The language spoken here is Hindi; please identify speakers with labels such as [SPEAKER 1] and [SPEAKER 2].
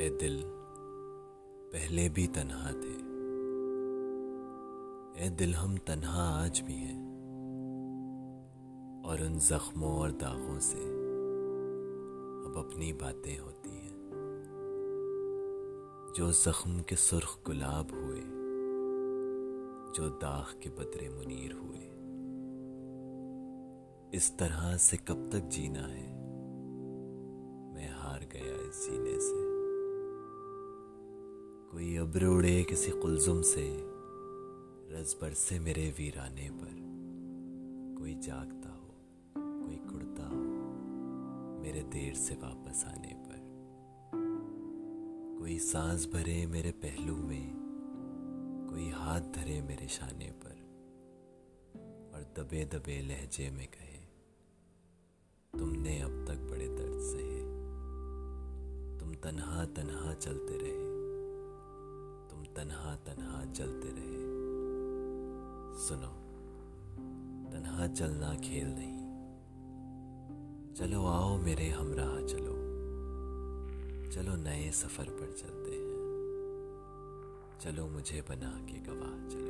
[SPEAKER 1] ए दिल, पहले भी तन्हा थे। ए दिल, हम तन्हा आज भी हैं। और उन जख्मों और दागों से अब अपनी बातें होती हैं। जो जख्म के सुर्ख गुलाब हुए, जो दाग के बदरे मुनीर हुए। इस तरह से कब तक जीना है? मैं हार गया इस जीने से। कोई अब्र उड़े किसी कुलजुम से, रज बरसे मेरे वीराने पर। कोई जागता हो, कोई कुड़ता हो, मेरे देर से वापस आने पर। कोई सांस भरे मेरे पहलू में, कोई हाथ धरे मेरे शाने पर। और दबे दबे लहजे में कहे, तुमने अब तक बड़े दर्द सहे। तुम तन्हा तन्हा चलते रहे। तन्हा तनहा चलते रहे। सुनो, तनहा चलना खेल नहीं। चलो आओ मेरे हमराह चलो। चलो नए सफ़र पर चलते हैं। चलो मुझे बना के गवाह चलो।